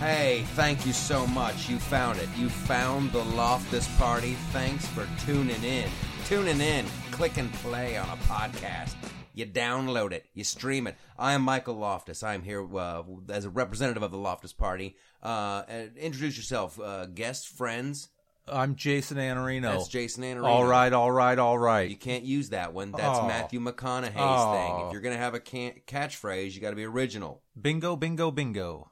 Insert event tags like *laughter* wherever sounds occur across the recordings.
Hey, thank you so much. You found it. You found the Loftus Party. Thanks for tuning in. Tuning in. Click and play on a podcast. You download it. You stream it. I am Michael Loftus. I am here uh, as a representative of the Loftus Party. Uh, introduce yourself, uh, guests, friends. I'm Jason Anarino. That's Jason Anarino. All right, all right, all right. You can't use that one. That's Oh. Matthew McConaughey's Oh. thing. If you're going to have a can- catchphrase, you got to be original. Bingo, bingo, bingo.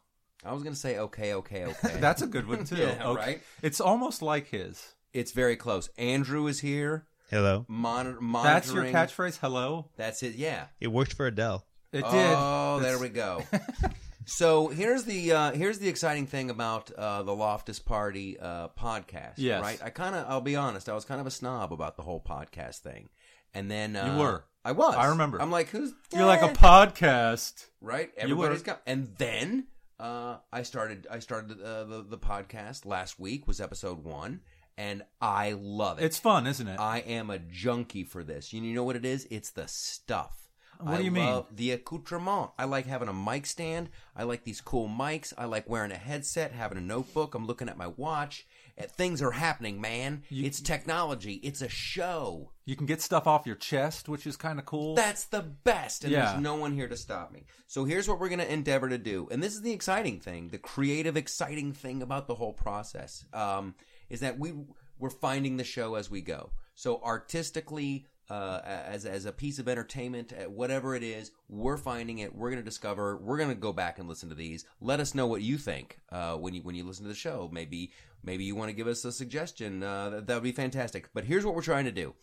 I was going to say okay, okay, okay. *laughs* That's a good one too. *laughs* Yeah, Okay. right? It's almost like his. it's very close. Andrew is here. Hello. Monitor, That's your catchphrase. Hello. That's it. Yeah. It worked for Adele. It did. Oh, there we go. *laughs* so here's the uh, here's the exciting thing about uh, the Loftus Party uh, podcast. Yes. Right. I kind of I'll be honest. I was kind of a snob about the whole podcast thing, and then uh, You were. I was. I remember. I'm like, who's You're like a Eh. podcast. right? Everybody's got, and then uh, I started. I started uh, the the podcast last week was episode one, and I love it. It's fun, isn't it? I am a junkie for this. You know what it is? It's the stuff. What I do you mean? The accoutrement. I like having a mic stand. I like these cool mics. I like wearing a headset, having a notebook. I'm looking at my watch. Things are happening, man. You- it's technology. It's a show. you can get stuff off your chest, which is kind of cool. That's the best, and Yeah. there's no one here to stop me. So here's what we're going to endeavor to do, and this is the exciting thing, the creative, exciting thing about the whole process, um, is that we we're finding the show as we go. So artistically, uh, as as a piece of entertainment, whatever it is, we're finding it. We're going to discover. We're going to go back and listen to these. Let us know what you think uh, when you when you listen to the show. Maybe maybe you want to give us a suggestion. Uh, that that would be fantastic. But here's what we're trying to do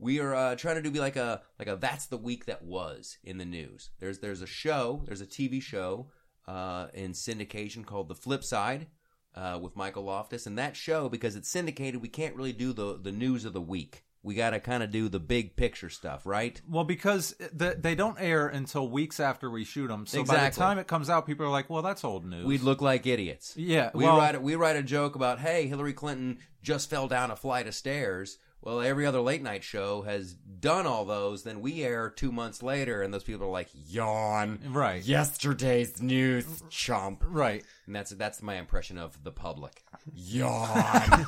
we are uh, trying to do be like a like a that's the week that was in the news. There's there's a show, there's a TV show uh, in syndication called The Flip Side uh, with Michael Loftus, and that show because it's syndicated, we can't really do the the news of the week. We got to kind of do the big picture stuff, right? well, because the, they don't air until weeks after we shoot them. So by the time it comes out, people are like, "Well, that's old news." We'd look like idiots. Yeah, we well- write a, we write a joke about hey Hillary Clinton just fell down a flight of stairs. Well, every other late night show has done all those. Then we air two months later, and those people are like yawn. right. Yesterday's news, chump. Right. And that's that's my impression of the public. *laughs* Yawn.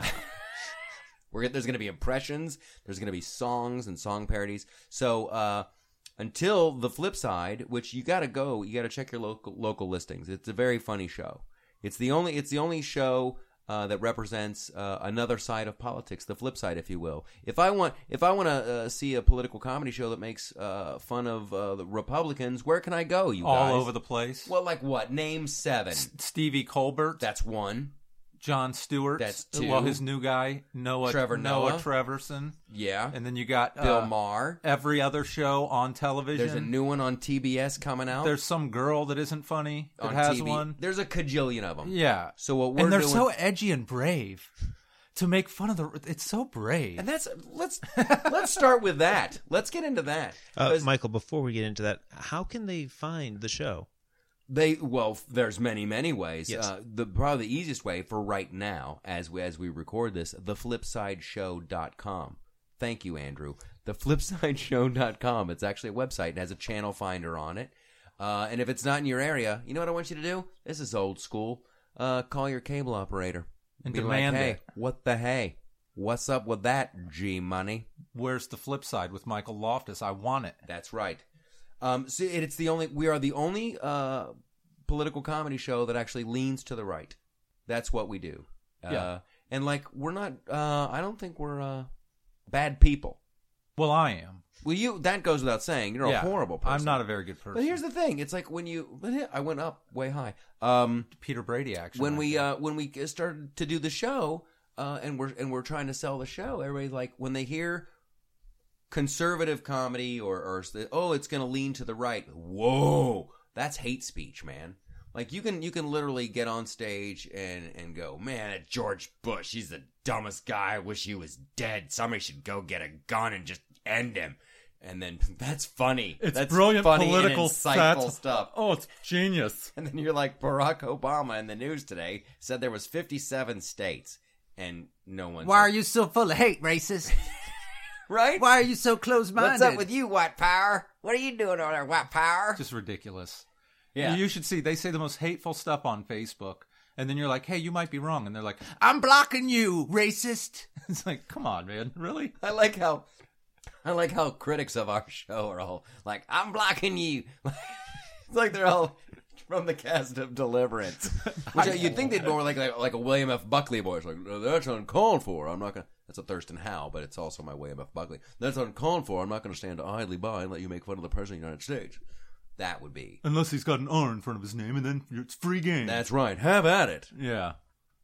*laughs* We're, there's going to be impressions. There's going to be songs and song parodies. So uh, until the flip side, which you got to go, you got to check your local local listings. It's a very funny show. It's the only it's the only show uh, that represents uh, another side of politics, the flip side, if you will. If I want if I want to uh, see a political comedy show that makes uh, fun of uh, the Republicans, where can I go? You All guys? over the place. Well, like what? Name seven. Stevie Colbert. That's one. Jon Stewart. That's two. Well, his new guy, Noah Trevor Noah, Noah. Treverson. Yeah. And then you got Bill uh, Maher. every other show on television. There's a new one on TBS coming out. There's some girl that isn't funny that on has TV. one. There's a cajillion of them. Yeah. So what we're and they're doing, so edgy and brave to make fun of the. It's so brave. and that's let's let's start with that. Let's get into that. Uh, 'Cause Michael, before we get into that, how can they find the show? They well, there's many many ways. Yes. Uh, the probably the easiest way for right now, as we as we record this, theflipsideshow.com. Thank you, Andrew. Theflipsideshow.com. It's actually a website. It has a channel finder on it. Uh, and if it's not in your area, you know what I want you to do? This is old school. Uh, call your cable operator And Be demand like, hey, it. what the hey? What's up with that G money? Where's the flip side with Michael Loftus? I want it. That's right. Um, so it's the only we are the only uh, political comedy show that actually leans to the right. That's what we do. Uh, Yeah. And like we're not. Uh, I don't think we're uh, bad people. Well, I am. Well, you that goes without saying. You're Yeah. a horrible person. I'm not a very good person. But here's the thing. It's like when you. I went up way high. Um, Peter Brady actually. when we uh, when we started to do the show, uh, and we're and we're trying to sell the show, everybody's like when they hear conservative comedy or or oh it's going to lean to the right. Whoa, that's hate speech, man. Like you can you can literally get on stage and and go, man, George Bush, he's the dumbest guy. I wish he was dead. Somebody should go get a gun and just end him. And then *laughs* that's funny. it's that's brilliant funny political insightful sat- stuff. Oh, it's genius. *laughs* And then you're like Barack Obama in the news today said there was 57 states and no one. Why are you so full of hate, racist? *laughs* *laughs* right? Why are you so close-minded? What's up with you, White Power? What are you doing over there, White Power? Just ridiculous. Yeah. You should see. They say the most hateful stuff on Facebook, and then you're like, "Hey, you might be wrong," and they're like, "I'm blocking you, racist." *laughs* It's like, come on, man, really? I like how I like how critics of our show are all like, "I'm blocking you." *laughs* it's like they're all from the cast of Deliverance, which I, you'd think they'd be more like like, like a William F. Buckley voice, like "No, "That's uncalled for." I'm not gonna. That's a Thurston Howell, but it's also my way F. Buckley. That's uncalled for. I'm not gonna stand idly by and let you make fun of the president of the United States. That would be. Unless he's got an R in front of his name, and then it's free game. That's right. Have at it. yeah.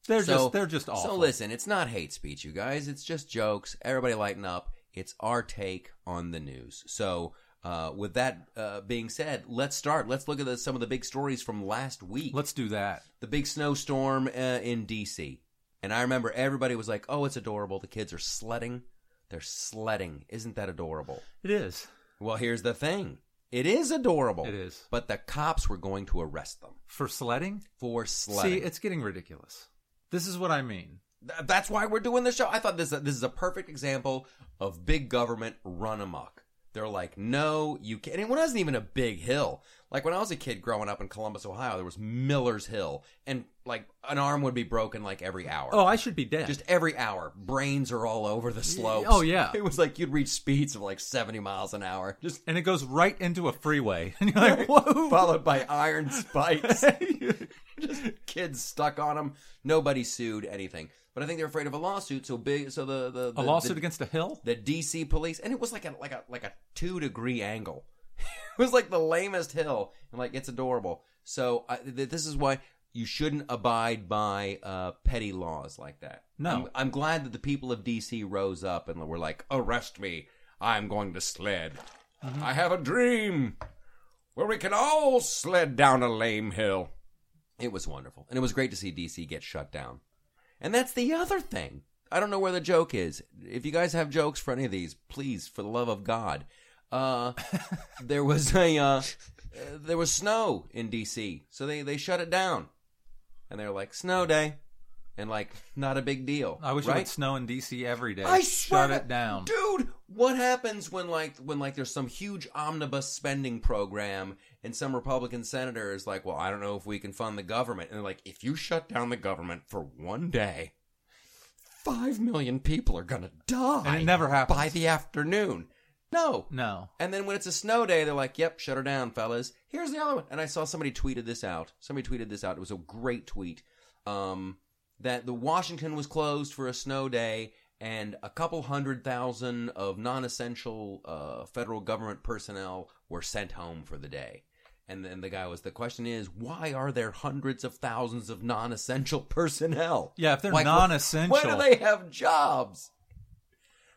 They're So- just they're just awful. So listen, it's not hate speech, you guys. It's just jokes. Everybody lighten up. It's our take on the news. So, uh, with that uh, being said, let's start. Let's look at the, some of the big stories from last week. Let's do that. the big snowstorm uh, in D.C. And I remember everybody was like, "Oh, it's adorable. The kids are sledding. They're sledding. Isn't that adorable?" It is. Well, here's the thing. It is adorable. It is. But the cops were going to arrest them For sledding? for sledding. See, it's getting ridiculous. This is what I mean. Th- That's why we're doing this show. I thought this this is a perfect example of big government run amok. They're like, no, you can't. And it wasn't even a big hill. Like when I was a kid growing up in Columbus, Ohio, there was Miller's Hill, and like an arm would be broken like every hour. Oh, I should be dead. Just every hour, brains are all over the slopes. oh, yeah. *laughs* it was like you'd reach speeds of like seventy miles an hour, just and it goes right into a freeway. *laughs* And you're like, *laughs* whoa. followed by iron spikes. just kids stuck on them. Nobody sued anything, but I think they're afraid of a lawsuit. So big, so the the, the a lawsuit the, against the hill? the DC police, and it was like a like a like a two degree angle. *laughs* it was like the lamest hill, and like it's adorable. So I, th- this is why you shouldn't abide by uh, petty laws like that. No. I'm, I'm glad that the people of DC rose up and were like, "Arrest me! I'm going to sled. I have a dream where we can all sled down a lame hill." It was wonderful, and it was great to see DC get shut down. And that's the other thing. I don't know where the joke is. If you guys have jokes for any of these, please, for the love of God. Uh, *laughs* there was a uh, there was snow in DC, so they they shut it down, and they're like snow day, and like not a big deal. I wish right? it would snow in DC every day. I swear Shut it down. dude. What happens when like when like there's some huge omnibus spending program and some Republican senator is like, well, I don't know if we can fund the government, and they're like, if you shut down the government for one day, five million people are gonna die, And it never happens. by the afternoon. No, No. and then when it's a snow day, they're like, "Yep, shut her down, fellas." Here's the other one, and I saw somebody tweeted this out. Somebody tweeted this out. It was a great tweet. Um, that the Washington was closed for a snow day, and a couple hundred thousand of non-essential uh, federal government personnel were sent home for the day. And then the guy was, the question is, why are there hundreds of thousands of non-essential *laughs* personnel? Yeah, if they're Like, non-essential. Why do they have jobs?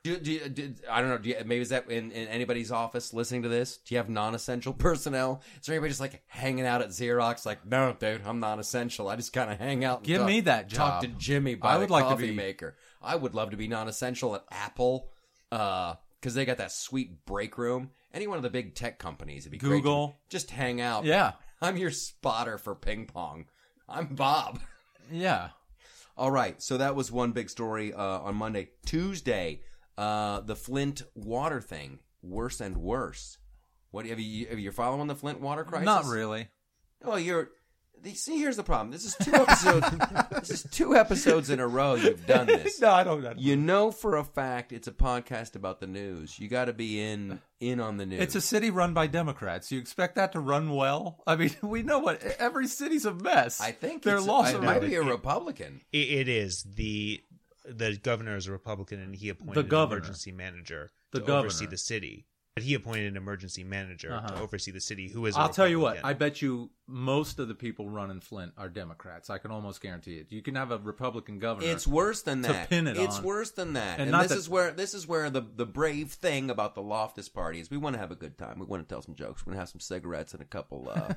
Do, do, do, I don't know. Do you, maybe is that in, in anybody's office listening to this? Do you have non-essential *laughs* personnel? Is there anybody just like hanging out at Xerox? Like, no, dude, I'm non-essential. I just kind of hang out. And Give talk, me that Talk to Jimmy by I the would like to be- maker. I would love to be non-essential at Apple, uh, because they got that sweet break room. Any one of the big tech companies, it'd be great to Google. just hang out. Yeah. *laughs* I'm your spotter for ping pong. I'm Bob. *laughs* Yeah. All right, so that was one big story uh, on Monday. Tuesday, uh, the Flint water thing, worse and worse. What have you? Have you following the Flint water crisis? Not really. Oh, you're. See, here's the problem. This is two episodes. *laughs* this is two episodes in a row you've done *laughs* this. no, I don't. You know for a fact it's a podcast about the news. You got to be in in on the news. It's a city run by Democrats. You expect that to run well? I mean, *laughs* we know what every city's a mess. I think their it's, laws it might be a Republican. It, it is the the governor is a Republican, and he appointed The governor. an emergency manager The to governor. oversee the city. But he appointed an emergency manager to Uh-huh. oversee the city, who is. i I'll tell you what. I bet you most of the people running Flint are Democrats. I can almost guarantee it. You can have a Republican governor. It's worse than to that. pin it it's on. worse than that. And And, this that- is where this is where the the brave thing about the Loftus party is we want to have a good time. We want to tell some jokes. We're gonna have some cigarettes and a couple uh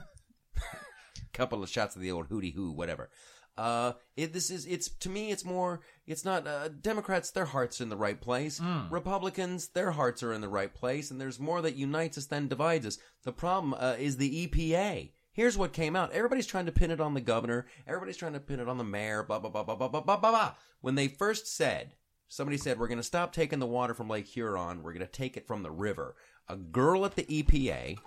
*laughs* couple of shots of the old hootie hoo, whatever. Uh, it, this is it's to me it's more it's not uh, Democrats their hearts in the right place. Republicans their hearts are in the right place and there's more that unites us than divides us. The problem uh, is the EPA here's what came out. Everybody's trying to pin it on the governor. Everybody's trying to pin it on the mayor blah blah blah blah blah blah blah blah blah. When they first said somebody said we're going to stop taking the water from Lake Huron. We're going to take it from the river. A girl at the EPA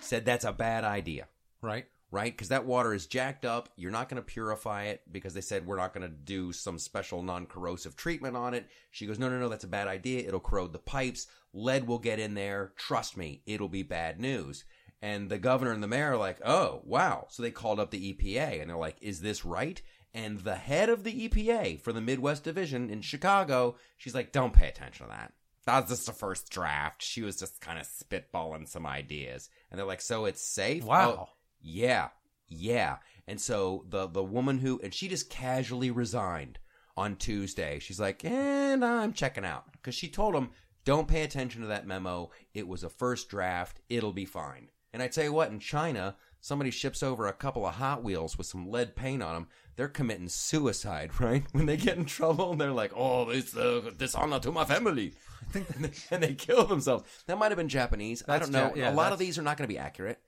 said that's a bad idea. Right. Right? Because that water is jacked up. You're not going to purify it because they said we're not going to do some special non corrosive treatment on it. She goes, no, no, no, that's a bad idea. It'll corrode the pipes. Lead will get in there. Trust me, it'll be bad news. And the governor and the mayor are like, oh, wow. So they called up the EPA and they're like, is this right? And the head of the EPA for the Midwest Division in Chicago, she's like, don't pay attention to that. That's just the first draft. She was just kind of spitballing some ideas. And they're like, so it's safe? Wow. Oh, yeah. Yeah. And so the the woman who and she just casually resigned on Tuesday. She's like, "And I'm checking out." Cuz she told him, "Don't pay attention to that memo. It was a first draft. It'll be fine." And I tell you what, in China, somebody ships over a couple of Hot Wheels with some lead paint on them. They're committing suicide, *laughs* right? When they get in trouble, and they're like, "Oh, it's uh, dishonor to my family," *laughs* and they, and they kill themselves. That might have been Japanese. I don't know. Ja- yeah, a lot of these are not going to be accurate.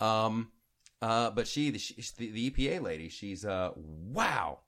Um, uh, but she, the, she, the, the EPA lady, she's uh, wow,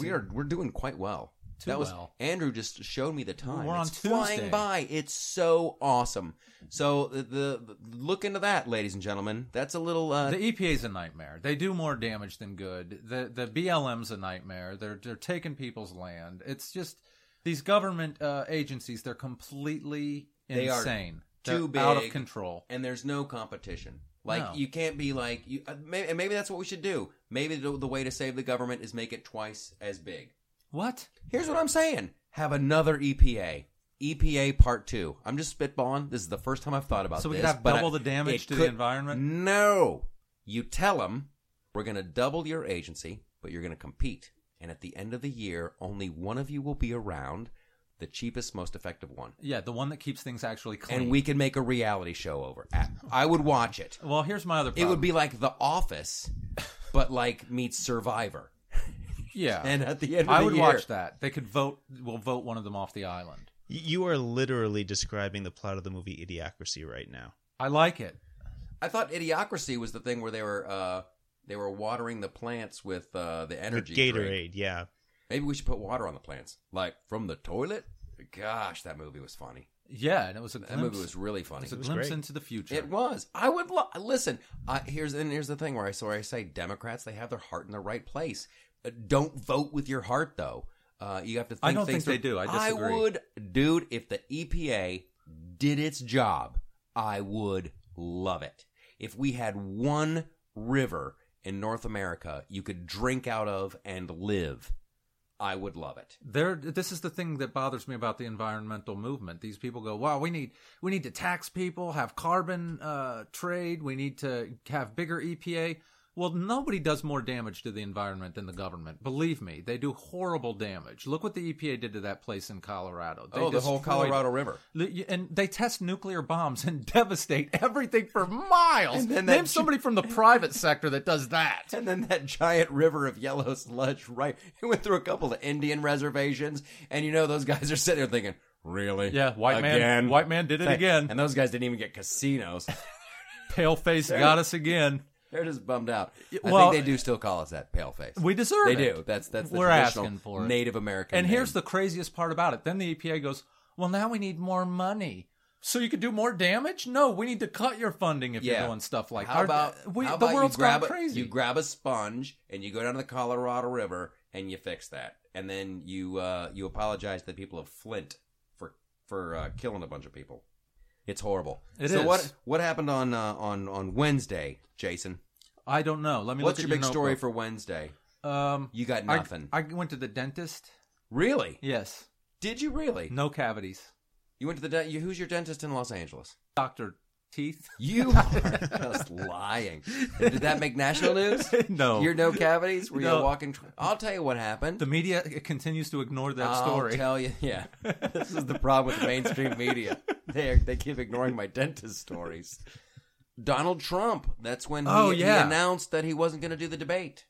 we are we're doing quite well. Too that was well. Andrew just showed me the time. We're on it's flying by. It's so awesome. So the, the, look into that, ladies and gentlemen. That's a little. Uh, The EPA's a nightmare. They do more damage than good. The the BLM's a nightmare. They're they're taking people's land. It's just these government uh, agencies. They're completely They are insane. too they're out of control. and there's no competition. Like No. you can't be like you. Uh, maybe, and maybe that's what we should do. Maybe the, the way to save the government is make it twice as big. What? Here's what I'm saying: have another EPA. EPA Part Two. I'm just spitballing. This is the first time I've thought about this. So we this. could have double I- the damage to the environment? No, you tell them we're going to double your agency, but you're going to compete, and at the end of the year, only one of you will be around, the cheapest, most effective one, Yeah, the one that keeps things actually clean. and we can make a reality show over. I would watch it. Well, here's my other. It would be like The Office, but like meets Survivor. *laughs* yeah. And at the end of I the would year, watch that. They could vote. We'll vote one of them off the island. You are literally describing the plot of the movie Idiocracy right now. I like it. I thought Idiocracy was the thing where they were uh, they were watering the plants with uh, the With energy drink. Gatorade, yeah. Maybe we should put water on the plants, like from the toilet. Gosh, that movie was funny. Yeah, and it was a That movie was really funny. it was a was glimpse great. into the future. It was. I would lo- listen. I, here's and here's the thing where I so I say Democrats they have their heart in the right place. Uh, don't vote with your heart though. Uh, you have to. Think I don't things think they do. I disagree. I would, dude. If the EPA did its job, I would love it. If we had one river in North America you could drink out of and live, I would love it. there this is the thing that bothers me about the environmental movement these people go wow we need we need to tax people have carbon uh, trade we need to have bigger epa well nobody does more damage to the environment than the government believe me they do horrible damage look what the epa did to that place in colorado They oh, the whole Colorado River. and they test nuclear bombs *laughs* and devastate everything for miles. And then Name somebody from the private sector that does that. And then that giant river of yellow sludge, right? It went through a couple of Indian reservations, and you know those guys are sitting there thinking, "Really? Yeah, white man- white man did it again. And those guys didn't even get casinos. *laughs* Pale face got us again. They're just bummed out. I well- think they do still call us that pale face. We deserve They it. They do. That's that's the We're asking for it. Native American. And here's the craziest part about it. Then the EPA goes, "Well, now we need more money." So you could do more damage? No, we need to cut your funding if yeah. you're doing stuff like how our- about, we, how the about world's you grab gone a, crazy. You grab a sponge and you go down to the Colorado River and you fix that, and then you uh, you apologize to the people of Flint for for uh, killing a bunch of people. It's horrible. It so is. what what happened on uh, on on Wednesday, Jason? I don't know. Let me What's your at big story for Wednesday? Um, You got nothing. I, went to the dentist. really? Yes, Did you really? no cavities. You went to the de- you, who's your dentist in Los Angeles? Doctor teeth. *laughs* You are *laughs* just lying. Did that make national news? *laughs* no, Your no cavities? Were you No. a walking? Tr- I'll tell you what happened. the media uh, continues to ignore that story. I'll tell you. Yeah, this is the problem with the mainstream media. They they keep ignoring my dentist stories. Donald Trump. That's when he, Oh, he announced that he wasn't going to do the debate.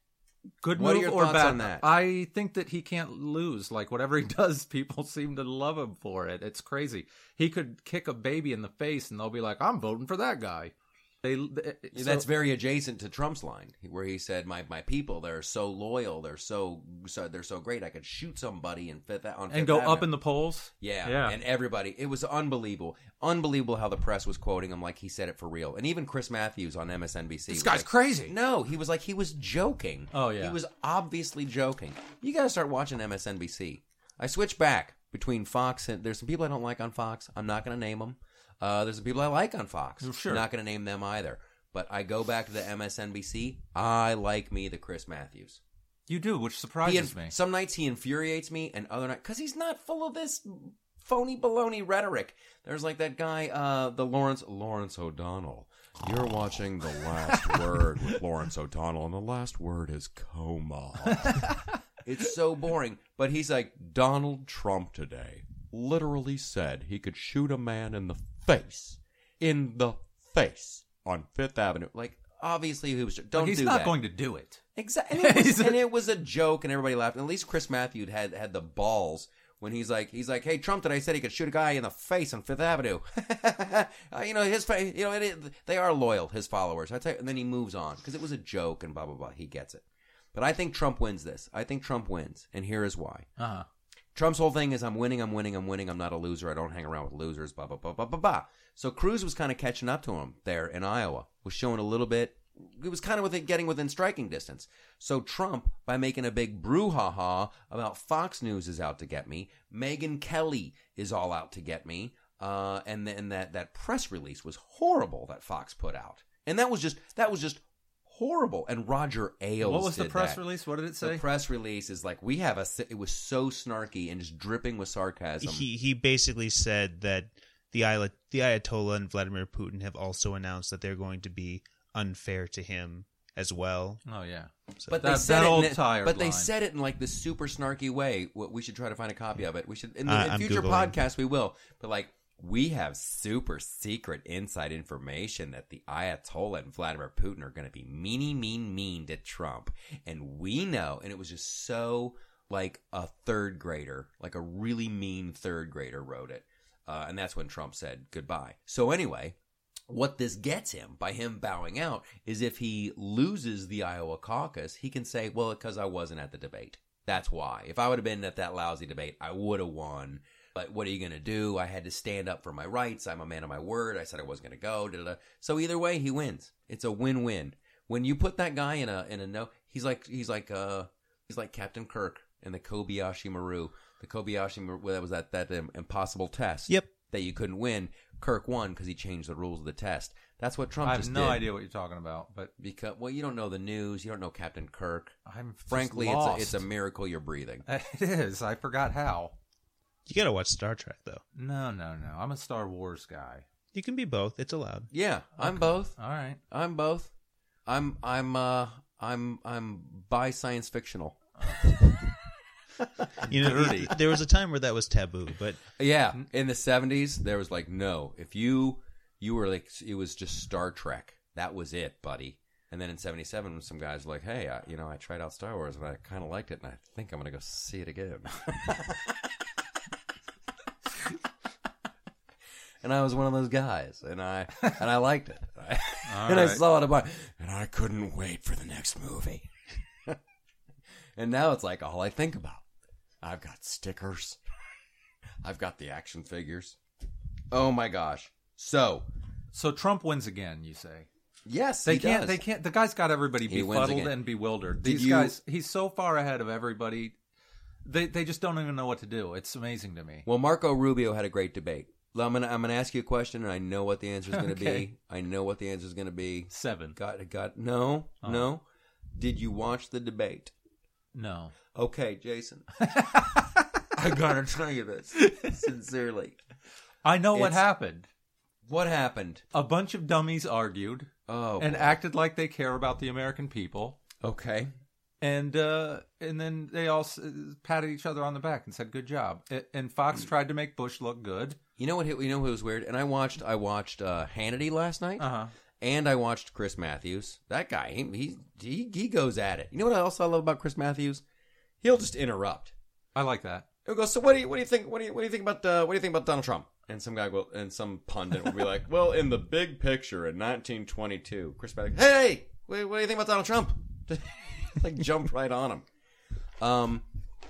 Good What are move your or thoughts bad? on that? I think that he can't lose. Like whatever he *laughs* does, people seem to love him for it. It's crazy. He could kick a baby in the face, and they'll be like, "I'm voting for that guy." They, uh, they- so- That's very adjacent to Trump's line, where he said, "My my people, they're so loyal, they're so, so they're so great. I could shoot somebody in Fifth on Fifth and go Avenue." up in the polls. Yeah, Yeah. and everybody, it was unbelievable, unbelievable how the press was quoting him like he said it for real, and even Chris Matthews on MSNBC. This guy's like, crazy. No, he was like he was joking. Oh, yeah. he was obviously joking. You got to start watching MSNBC. I switch back between Fox and there's some people I don't like on Fox. I'm not going to name them. Uh, there's some people I like on Fox. Sure. I'm not going to name them either. But I go back to the MSNBC. I like me the Chris Matthews. You do, which surprises inf- me. Some nights he infuriates me, and other nights because he's not full of this phony baloney rhetoric. There's like that guy, uh, the Lawrence Lawrence O'Donnell. You're watching the last *laughs* word with Lawrence O'Donnell, and the last word is coma. *laughs* it's so boring. But he's like Donald Trump today. Literally said he could shoot a man in the face, in the face on Fifth Avenue. Like obviously he was. Don't Like, he's do not that. going to do it. Exactly, *laughs* and, it was- a- and it was a joke, and everybody laughed. And at least Chris Matthews had had the balls when he's like, he's like, "Hey, Trump today said he could shoot a guy in the face on Fifth Avenue." *laughs* uh, you know, his face. You know, it, it- they are loyal, his followers. I tell you, and then he moves on because it was a joke and blah blah blah. He gets it, but I think Trump wins this. I think Trump wins, and here is why. Uh huh. Trump's whole thing is I'm winning, I'm winning, I'm winning. I'm not a loser. I don't hang around with losers. Blah blah blah blah blah blah. So Cruz was kind of catching up to him there in Iowa. Was showing a little bit. It was kind of within, getting within striking distance. So Trump, by making a big brouhaha about Fox News is out to get me, Megyn Kelly is all out to get me, uh, and then that that press release was horrible that Fox put out, and that was just that was just horrible. And Roger Ailes. What was the press that. release? What did it say? The say? press release is like we have a. It was so snarky and just dripping with sarcasm. He he basically said that the Ayla- the Ayatollah and Vladimir Putin have also announced that they're going to be unfair to him as well. oh yeah. but That- they said that it. old in, tired but they said it in like this super snarky way. We should try to find a copy of it. We should in, the, Uh, in future Googling. podcasts we will. But like we have super secret inside information that the Ayatollah and Vladimir Putin are going to be meany, mean, mean to Trump, and we know. And it was just so like a third grader, like a really mean third grader wrote it, uh, and that's when Trump said goodbye. So anyway. What this gets him by him bowing out is if he loses the Iowa caucus, he can say, well, because I wasn't at the debate. That's why. If I would have been at that lousy debate, I would have won. But what are you going to do? I had to stand up for my rights. I'm a man of my word. I said I wasn't going to go. Da-da-da. So either way, he wins. It's a win-win. When you put that guy in a in a no, he's like he's like uh he's like Captain Kirk in the Kobayashi Maru. The Kobayashi Maru that was that that um, impossible test. Yep. That you couldn't win. Kirk won because he changed the rules of the test. That's what Trump I have just no did. idea what you're talking about, but Because well, you don't know the news. You don't know Captain Kirk. I'm Frankly, it's a, it's a miracle you're breathing. *laughs* It is. I forgot how. You got to watch Star Trek though. No, no, no. I'm a Star Wars guy. You can be both. It's allowed. Yeah, I'm both. All right. I'm both. I'm I'm uh I'm I'm bi science fictional. *laughs* You know, Dirty. there was a time where that was taboo, but Yeah, in the 70s there was like no, if you you were like it was just Star Trek. That was it, buddy. And then in 77 some guys were like, "Hey, I, you know, I tried out Star Wars and I kind of liked it and I think I'm going to go see it again." *laughs* and I was one of those guys and I *laughs* and I liked it. and I saw it about and I couldn't wait for the next movie. *laughs* and now it's like all I think about. I've got stickers. I've got the action figures. Oh my gosh. So, So Trump wins again, you say? yes, They he can't. does. They can't. The guy's got everybody He befuddled and bewildered. Did These you- guys. He's so far ahead of everybody. They they just don't even know what to do. It's amazing to me. Well, Marco Rubio had a great debate. I'm gonna I'm gonna ask you a question, and I know what the answer is gonna Okay. be. I know what the answer is gonna be. Seven. Got got no Oh. no. Did you watch the debate? No. Okay, Jason. *laughs* I gotta tell you this sincerely. I know what happened. What happened? A bunch of dummies argued Oh, and boy. acted like they care about the American people, okay. and uh, and then they all uh, patted each other on the back and said, "Good job." And Fox hmm. tried to make Bush look good. You know what? You know what was weird? And I watched I watched uh, Hannity last night. Uh huh. And I watched Chris Matthews. That guy, he, he he he goes at it. You know what else I love about Chris Matthews? He'll just interrupt. I like that. He'll go. So what do you what do you think? What do you what do you think about uh, what do you think about Donald Trump? And some guy will, and some pundit will be like, "Well, in the big picture, in 1922, Chris Matthews, hey, what, what do you think about Donald Trump?" *laughs* like jump right on him. Um,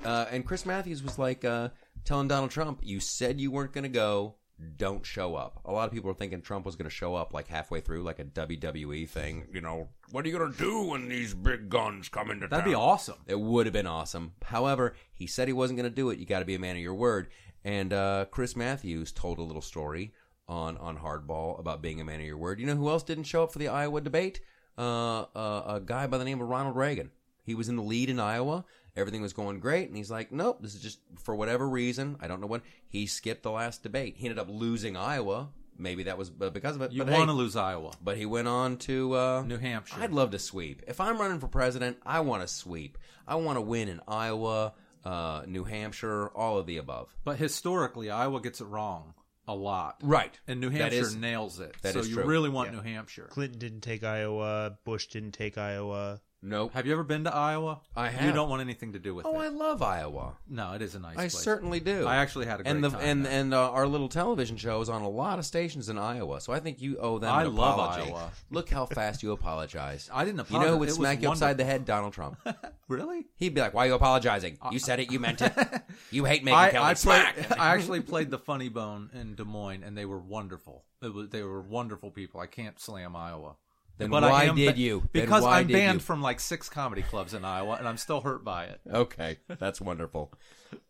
uh, and Chris Matthews was like uh, telling Donald Trump, "You said you weren't going to go. Don't show up." A lot of people were thinking Trump was going to show up like halfway through, like a WWE thing. You know, what are you going to do when these big guns come into town? That'd town? be awesome. It would have been awesome. However, he said he wasn't going to do it. You got to be a man of your word. And uh, Chris Matthews told a little story on on Hardball about being a man of your word. You know who else didn't show up for the Iowa debate? Uh, uh, a guy by the name of Ronald Reagan. He was in the lead in Iowa. Everything was going great, and he's like, "Nope, this is just for whatever reason. I don't know what." He skipped the last debate. He ended up losing Iowa. Maybe that was uh, because of it. You but want to hey, lose Iowa, but he went on to uh, New Hampshire. I'd love to sweep. If I'm running for president, I want to sweep. I want to win in Iowa, uh, New Hampshire, all of the above. but historically, Iowa gets it wrong a lot. Right. And New Hampshire is- nails it. that so is you true. really want Yeah. New Hampshire. Clinton didn't take Iowa. Bush didn't take Iowa. Nope. Have you ever been to Iowa? I have. You don't want anything to do with it. Oh. I love Iowa. no, it is a nice I place. certainly do. I actually had a great and the time and there. and uh, our little television show is on a lot of stations in Iowa, so I think you owe them I an love apology. Iowa. Look how fast you *laughs* apologize. I didn't You apologize. know who would It was smack you upside the head? Donald Trump. *laughs* Really? He'd be like, "Why are you apologizing? You said it. You meant it. *laughs* You hate making I, Kelly I, smack." I actually played the funny bone in Des Moines, and they were wonderful. It was, they were wonderful people. I can't slam Iowa. Then but why I am did ba- you? Because I'm banned you? from like six comedy clubs in Iowa, and I'm still hurt by it. Okay, that's wonderful.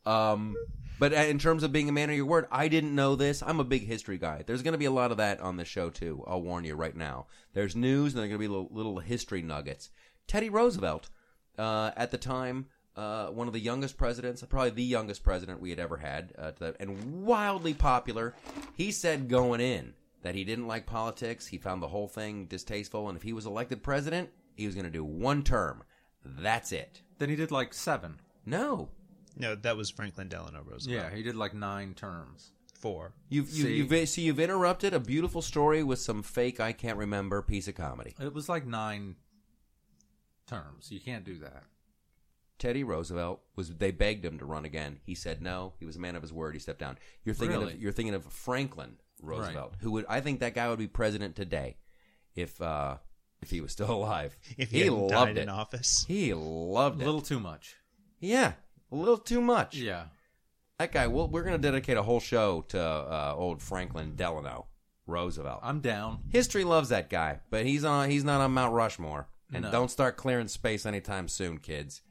Um, but in terms of being a man of your word, I didn't know this. I'm a big history guy. There's going to be a lot of that on the show too. I'll warn you right now. There's news, and there's going to be little, little history nuggets. Teddy Roosevelt, uh, at the time, uh, one of the youngest presidents, probably the youngest president we had ever had, uh, and wildly popular. He said going in that he didn't like politics. He found the whole thing distasteful, and if he was elected president, he was going to do one term. That's it. Then he did like seven. No, No, that was Franklin Delano Roosevelt. Yeah, he did like nine terms. Four. You've you, See? you've see you've interrupted a beautiful story with some fake I can't remember piece of comedy. It was like nine terms. You can't do that. Teddy Roosevelt was they begged him to run again. He said no. He was a man of his word. He stepped down. You're thinking Really? of you're thinking of Franklin Roosevelt, who would I think that guy would be president today if uh if he was still alive. *laughs* If he, he loved died it. in office. He loved A little too much. yeah, a little too much. Yeah. That guy. Well, we're going to dedicate a whole show to uh, old Franklin Delano Roosevelt. I'm down. History loves that guy, but he's on he's not on Mount Rushmore. And No. don't start clearing space anytime soon, kids.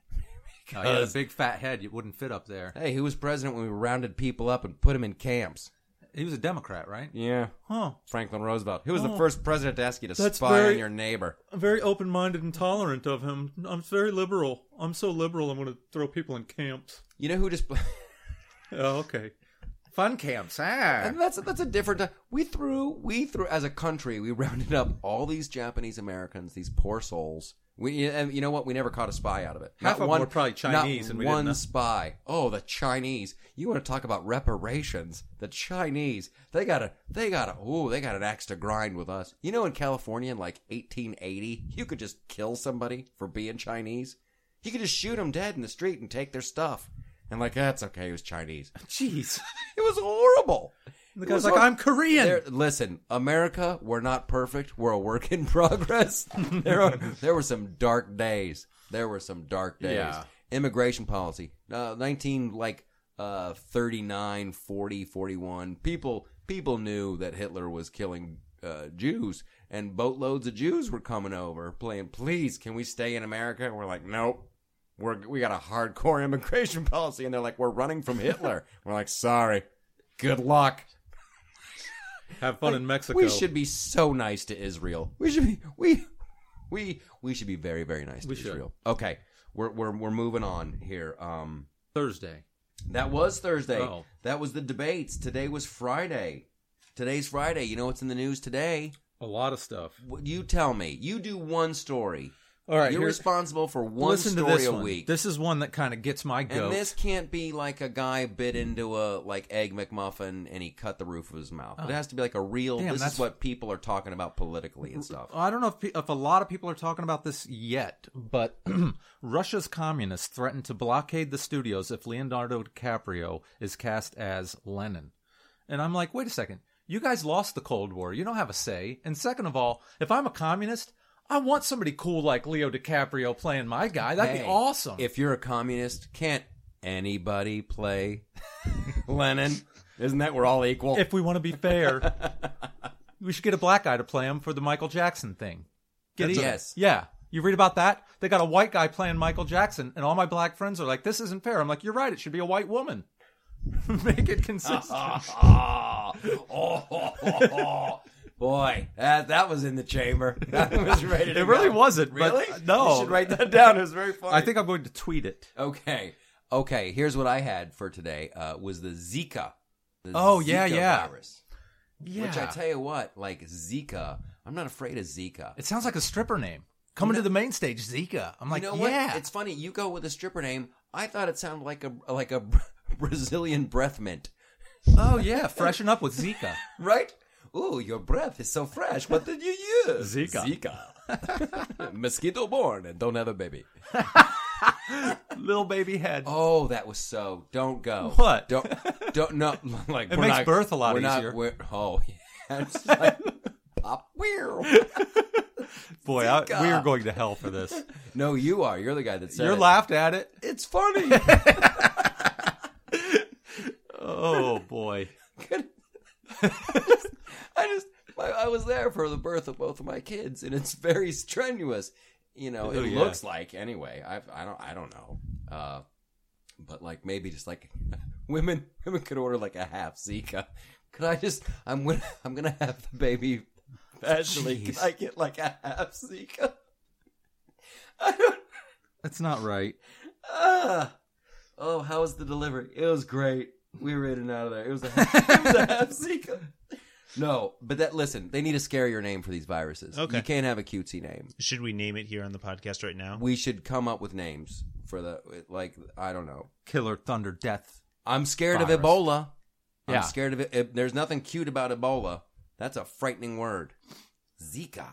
He had a *laughs* big fat head. You wouldn't fit up there. Hey, who was president when we rounded people up and put them in camps? He was a Democrat, right? Yeah, Huh. Franklin Roosevelt. Who was the Oh. first president to ask you to That's spy very- on your neighbor? Very open minded and tolerant of him. I'm very liberal. I'm so liberal, I'm going to throw people in camps. You know who just? *laughs* Oh, okay. Fun camps, ah. and that's that's a different. We threw we threw as a country. We rounded up all these Japanese Americans, these poor souls. We and you know what? We never caught a spy out of it. Half Not of them were probably Chinese and we didn't one know. spy. Oh, the Chinese! You want to talk about reparations? The Chinese. They got a. They got a. Oh, they got an axe to grind with us. You know, in California, in like 1880, you could just kill somebody for being Chinese. You could just shoot them dead in the street and take their stuff. And like that's okay. It was Chinese. *laughs* Jeez. It was horrible. The guy's like, I'm Korean. there, listen, America, we're not perfect. We're a work in *laughs* progress. there, are, there were some dark days. There were some dark days. Yeah. Immigration policy, uh, 19 like uh, 39, 40, 41. People people knew that Hitler was killing uh, Jews, and boatloads of Jews were coming over, playing. Please, can we stay in America? And we're like, nope. We're, we got a hardcore *laughs* immigration policy, and they're like, we're running from Hitler. we're like, sorry. Good luck. Have fun in Mexico. We should be so nice to Israel. We should be we we we should be very very nice to We should. Israel. Okay, we're we're we're moving on here. Um, Thursday. that was Thursday. Oh. That was the debates. Today was Friday. Today's Friday. You know what's in the news today? A lot of stuff. You tell me. You do one story. All right, You're responsible for one listen story to this a one. week. This is one that kind of gets my goat. and this can't be like a guy bit into a like egg McMuffin and he cut the roof of his mouth. It oh. has to be like a real. Oh. Damn, this is what people are talking about politically and stuff. I don't know if, if a lot of people are talking about this yet, but *clears throat* Russia's communists threatened to blockade the studios if Leonardo DiCaprio is cast as Lenin. And I'm like, wait a second. You guys lost the Cold War. You don't have a say. And second of all, if I'm a communist, I want somebody cool like Leo DiCaprio playing my guy. That'd Hey, be awesome. If you're a communist, can't anybody play *laughs* Lenin? Isn't that we're all equal? if we want to be fair, *laughs* we should get a black guy to play him for the Michael Jackson thing. Get That's- even. yes. Yeah. You read about that? They got a white guy playing Michael Jackson, and all my black friends are like, "This isn't fair." I'm like, "You're right. It should be a white woman. *laughs* Make it consistent." Oh. Boy, that that was in the chamber. *laughs* That was ready. It really go. wasn't, but- Really? no. You should write that down. It was very *laughs* funny. I think I'm going to tweet it. Okay. Okay. Here's what I had for today. Uh, was the Zika. The Oh, yeah, Zika yeah. Virus. Yeah. Which I tell you what, like Zika, I'm not afraid of Zika. it sounds like a stripper name. Coming to the main stage, Zika. I'm like, you know what? It's funny. You go with a stripper name. I thought it sounded like a like a *laughs* Brazilian breath mint, oh yeah, freshen up with Zika. right? Ooh, your breath is so fresh. What did you use? Zika. Zika. *laughs* Mosquito born and don't have a baby. *laughs* Little baby head. Oh, that was so. Don't go. What? Don't. Don't. No. *laughs* Like It we're makes not- birth a lot we're not- easier. we're- oh, yeah. It's like, pop. Weird. Boy, I, we are going to hell for this. No, you are. You're the guy that said You it. laughed at it. It's funny. Oh boy. I just, I, I was there for the birth of both of my kids, and it's very strenuous. You know, it Oh, yeah. looks like anyway. I, I don't, I don't know. Uh, but like maybe just like *laughs* women, women could order like a half Zika. Could I just? I'm gonna, I'm gonna have the baby. *laughs* Vaginally, can I get like a half Zika? *laughs* I don't. That's not right. Ah. Oh, how was the delivery? It was great. We were in and out of there. It was a, it was a half Zika. No, but that listen, they need a scarier name for these viruses. Okay. You can't have a cutesy name. Should we name it here on the podcast right now? We should come up with names for the like I don't know. Killer Thunder Death. I'm scared Virus. of Ebola. Yeah. I'm scared of it. it. There's nothing cute about Ebola. That's a frightening word. Zika.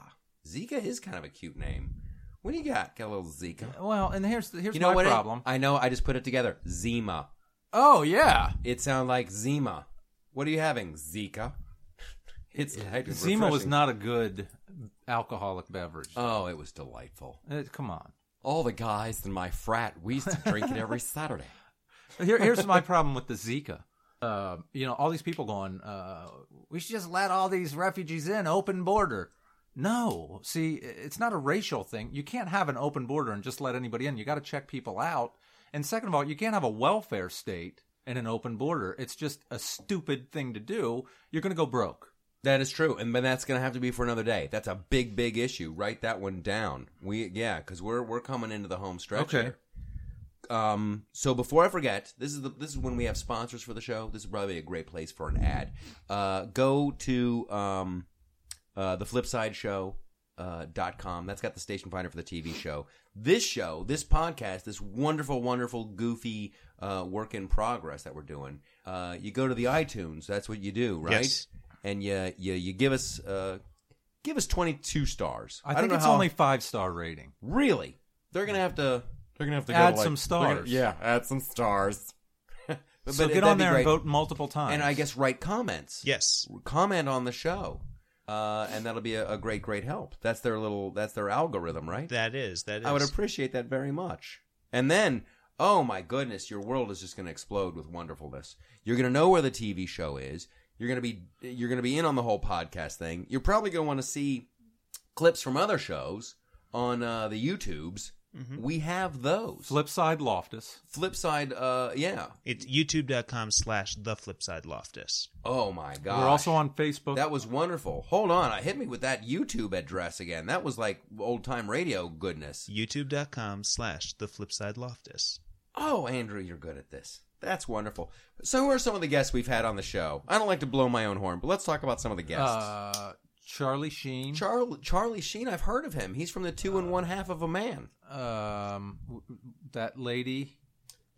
Zika is kind of a cute name. What do you got? Got a little Zika. Well, and here's the here's You know my what? it- problem. I know. I just put it together. Zima. Oh yeah, It sounds like Zima. What are you having? Zika. It's like Zima was not a good alcoholic beverage. Oh, it was delightful. Uh, come on. All the guys in my frat, we used to drink it every *laughs* Saturday. Here, here's my *laughs* problem with the Zika. Uh, you know, all these people going, uh, we should just let all these refugees in, open border. No, see, it's not a racial thing. You can't have an open border and just let anybody in. You got to check people out. And second of all, you can't have a welfare state and an open border. It's just a stupid thing to do. You're going to go broke. That is true, and but that's going to have to be for another day. That's a big, big issue. Write that one down. We yeah, because we're we're coming into the home stretch. Okay. here. Um. So before I forget, this is the this is when we have sponsors for the show. This is probably a great place for an ad. Uh, go to um, uh, the Flipside Show. Uh, dot com. That's got the station finder for the TV show. This show, this podcast, this wonderful, wonderful, goofy uh, work in progress that we're doing. Uh, you go to the iTunes. That's what you do, right? Yes. And you you you give us uh give us 22 stars. I don't think it's how- only five star rating. really. They're going to have to they're going to have to Add to, like- some they're gonna- stars. yeah, add some stars. but, *laughs* So but get on there and vote multiple times. and I guess write comments. Yes. Comment on the show. Uh, and that'll be a, a great great help. That's their little that's their algorithm, right? That is. That is. I would appreciate that very much. And then, oh my goodness, your world is just going to explode with wonderfulness. You're going to know where the TV show is. You're going to be you're going to be in on the whole podcast thing. You're probably going to want to see clips from other shows on uh, the YouTubes. We have those. Flipside Loftus. Flipside, uh, yeah. It's youtube.com slash the flipside loftus. Oh my god. We're also on Facebook. That was wonderful. Hold on, I hit me with that YouTube address again. That was like old time radio goodness. youtube.com slash the flipside loftus. Oh, Andrew, you're good at this. That's wonderful. So, who are some of the guests we've had on the show? I don't like to blow my own horn, but let's talk about some of the guests. uh, Charlie Sheen. Charlie, Charlie Sheen, I've heard of him. He's from the two and one half of a man. um, that lady.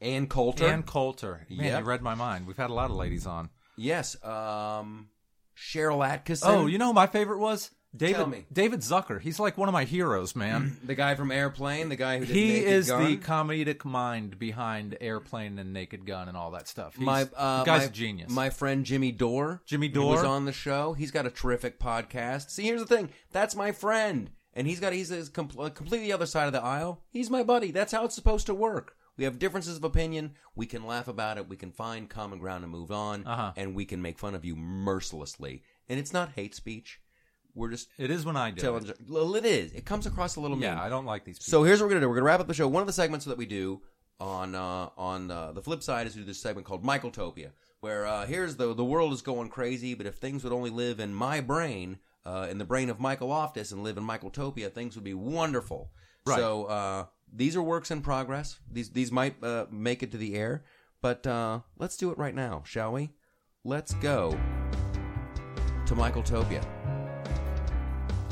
Ann Coulter. Ann Coulter. Man, Yep. you read my mind. We've had a lot of ladies on. yes. Um, Sharyl Atkinson. Oh, you know who my favorite was? David Tell me. David Zucker. He's like one of my heroes, man. *clears throat* The guy from Airplane, the guy who did he Naked is Gun? the comedic mind behind Airplane and Naked Gun and all that stuff. He's, my uh, guy's my, a genius. My friend Jimmy Dore. Jimmy who was on the show. He's got a terrific podcast. See, here's the thing. That's my friend, and he's got he's is com- completely the other side of the aisle. He's my buddy. That's how it's supposed to work. We have differences of opinion. We can laugh about it. We can find common ground and move on. Uh-huh. And we can make fun of you mercilessly. And it's not hate speech. We're just it is when I do. telling. it. Well, it is. It comes across a little mean. Yeah, I don't like these people. So here's what we're gonna do. We're gonna wrap up the show. One of the segments that we do on uh, on uh, the flip side is we do this segment called Michaeltopia, where uh, here's the the world is going crazy, but if things would only live in my brain, uh, in the brain of Michael Loftus, and live in Michaeltopia, things would be wonderful. Right. So uh, these are works in progress. These these might uh, make it to the air, but uh, let's do it right now, shall we? Let's go to Michaeltopia.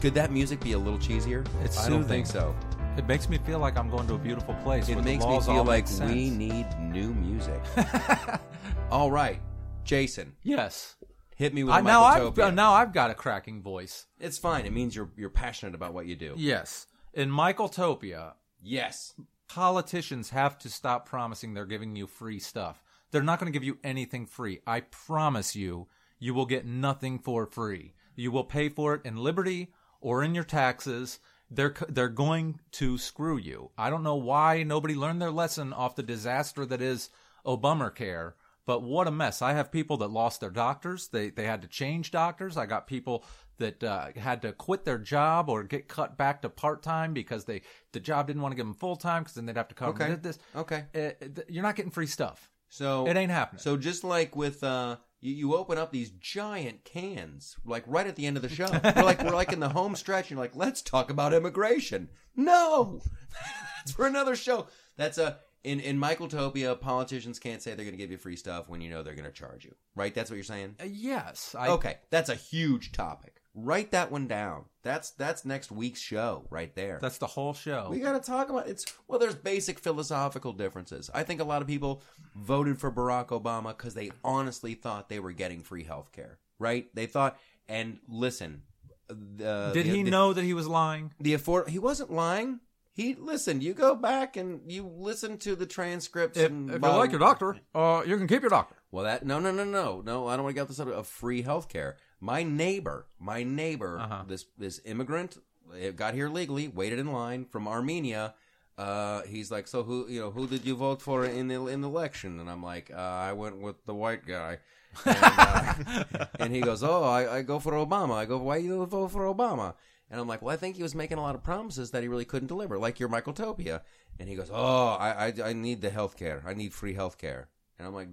Could that music be a little cheesier? It's I don't soothing. think so. It makes me feel like I'm going to a beautiful place. It where the makes me laws all feel make like sense. we need new music. *laughs* All right, Jason, Yes. hit me with I, a now I've Michaeltopia. now I've got a cracking voice. It's fine. It means you're you're passionate about what you do. Yes. In Michaeltopia, Yes. politicians have to stop promising they're giving you free stuff. They're not going to give you anything free. I promise you, you will get nothing for free. You will pay for it in liberty or in your taxes. They're they're going to screw you. I don't know why nobody learned their lesson off the disaster that is Obamacare. But what a mess! I have people that lost their doctors. They they had to change doctors. I got people that uh, had to quit their job or get cut back to part time because they the job didn't want to give them full time because then they'd have to cover Okay. this. Okay. Uh, th- you're not getting free stuff. So It ain't happening. So just like with uh, you, you open up these giant cans, like right at the end of the show. we're like we're like in the home stretch. And you're like, let's talk about immigration. No, *laughs* that's for another show. That's a in in Michaeltopia. Politicians can't say they're going to give you free stuff when you know they're going to charge you. Right? That's what you're saying. Uh, yes. I, Okay, that's a huge topic. Write that one down. That's that's next week's show right there. That's the whole show. we got to talk about it's well. There's basic philosophical differences. I think a lot of people voted for Barack Obama because they honestly thought they were getting free health care. Right? They thought. And listen, the, Did the- he the- know that he was lying? the afford? He wasn't lying. He listen. You go back and you listen to the transcripts. If, and if you like your doctor, uh, you can keep your doctor. Well, that no, no, no, no, no. I don't want to get this out of free health care. My neighbor, my neighbor, Uh-huh. this this immigrant, eh, got here legally, waited in line from Armenia. Uh, he's like, so who, you know, who did you vote for in the in the election? And I'm like, uh, I went with the white guy. And, uh, *laughs* and he goes, oh, I, I go for Obama. I go, why you vote for Obama? And I'm like, well, I think he was making a lot of promises that he really couldn't deliver, like your Michaeltopia. And he goes, oh, I, I, I need the health care. I need free health care. And I'm like,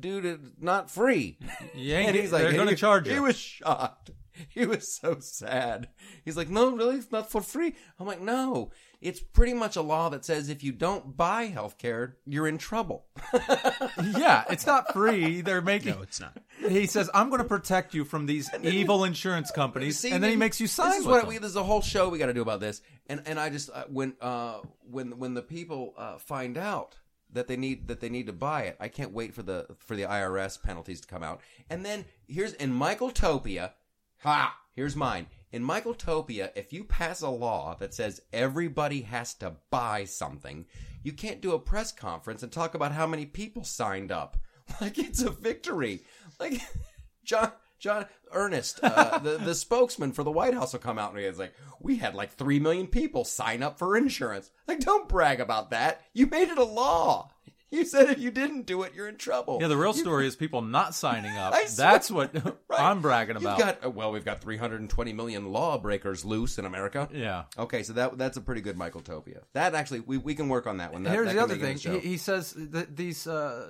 dude, it's not free. *laughs* You ain't And get- they're going to he- charge you. He was shocked. *laughs* He was so sad. He's like, no, really, it's not for free. I'm like, no, it's pretty much a law that says if you don't buy health care, you're in trouble. *laughs* yeah, it's not free. They're making. No, it's not. He says, "I'm going to protect you from these evil insurance companies," See, and then he makes you sign This is with what them. we. There's a whole show we got to do about this, and and I just uh, when uh when when the people uh, find out that they need that they need to buy it, I can't wait for the for the IRS penalties to come out. And then here's in Michaeltopia, ha. Here's mine. In Michaeltopia, if you pass a law that says everybody has to buy something, you can't do a press conference and talk about how many people signed up. *laughs* Like it's a victory. Like *laughs* John John Earnest, uh, the the spokesman for the White House, will come out and he's like, "We had like three million people sign up for insurance." Like, don't brag about that. You made it a law. You said if you didn't do it, you're in trouble. yeah, the real You- story is people not signing up. *laughs* That's what *laughs* Right. I'm bragging You've about. got uh, well, we've got 320 million lawbreakers loose in America. yeah. Okay, so that that's a pretty good Michaeltopia. That actually, we, we can work on that one. That, Here's that the other make it in thing. the He, he says that these uh,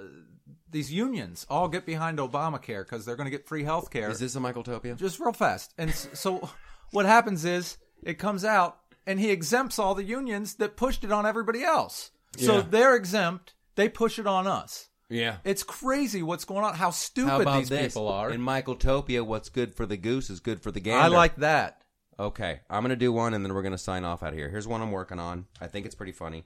these unions all get behind Obamacare because they're going to get free health care. Is this a Michaeltopia? just real fast. And so what happens is it comes out and he exempts all the unions that pushed it on everybody else. So Yeah. they're exempt. They push it on us. Yeah. It's crazy what's going on. How stupid How these this? people are. In Michaeltopia, what's good for the goose is good for the gander. I like that. Okay, I'm gonna do one, and then we're gonna sign off out of here. Here's one I'm working on. I think it's pretty funny.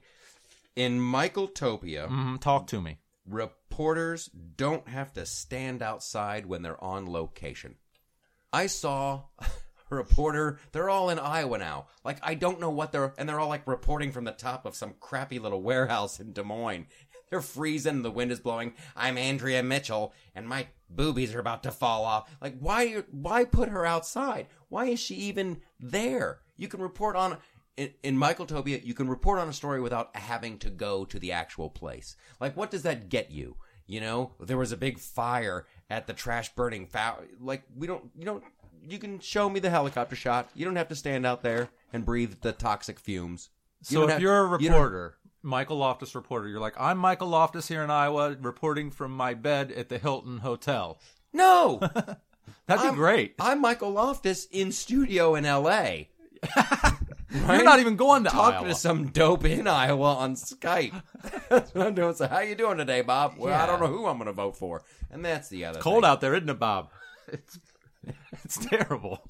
In Michaeltopia, Mhm, talk to me. Reporters don't have to stand outside when they're on location. I saw *laughs* a reporter. They're all in Iowa now. Like I don't know what they're and they're all like reporting from the top of some crappy little warehouse in Des Moines. *laughs* They're freezing, the wind is blowing. I'm Andrea Mitchell and my boobies are about to fall off. Like why why put her outside? Why is she even there? You can report on in, in Michaeltopia, you can report on a story without having to go to the actual place. Like, what does that get you? You know, there was a big fire at the trash burning. Fa- like, we don't, you don't, you can show me the helicopter shot. You don't have to stand out there and breathe the toxic fumes. You So if have- you're a you reporter, Michael Loftus reporter, you're like, I'm Michael Loftus here in Iowa, reporting from my bed at the Hilton Hotel. no, *laughs* That'd be I'm- great. I'm Michael Loftus in studio in L.A. *laughs* You're not even going to talking Iowa. to some dope in Iowa on Skype. *laughs* that's what I'm doing. So, how you doing today, Bob? Well, I don't know who I'm going to vote for, and that's the other. Cold thing. out there, isn't it, Bob? *laughs* It's, it's terrible.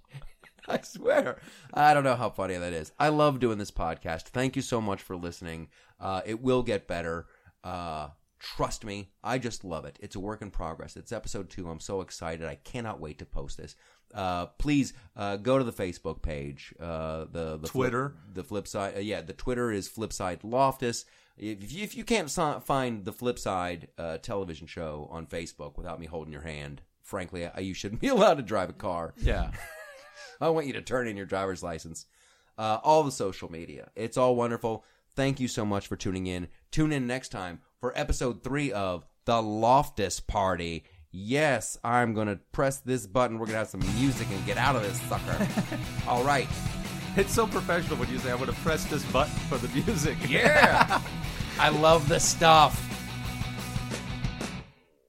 I swear. I don't know how funny that is. I love doing this podcast. Thank you so much for listening. Uh, it will get better. Uh, trust me. I just love it. It's a work in progress. It's episode two. I'm so excited. I cannot wait to post this. Uh, please uh, go to the Facebook page. Uh, the, the Twitter. Flip, the flip side. Uh, yeah, the Twitter is Flipside Loftus. If you, if you can't si- find the Flipside uh, television show on Facebook without me holding your hand, frankly, I, you shouldn't *laughs* be allowed to drive a car. Yeah. *laughs* I want you to turn in your driver's license. Uh, all the social media. It's all wonderful. Thank you so much for tuning in. Tune in next time for episode three of The Loftus Party. Yes, I'm going to press this button. We're going to have some music and get out of this sucker. *laughs* all right. It's so professional when you say, I'm going to press this button for the music. Yeah. *laughs* I love the stuff.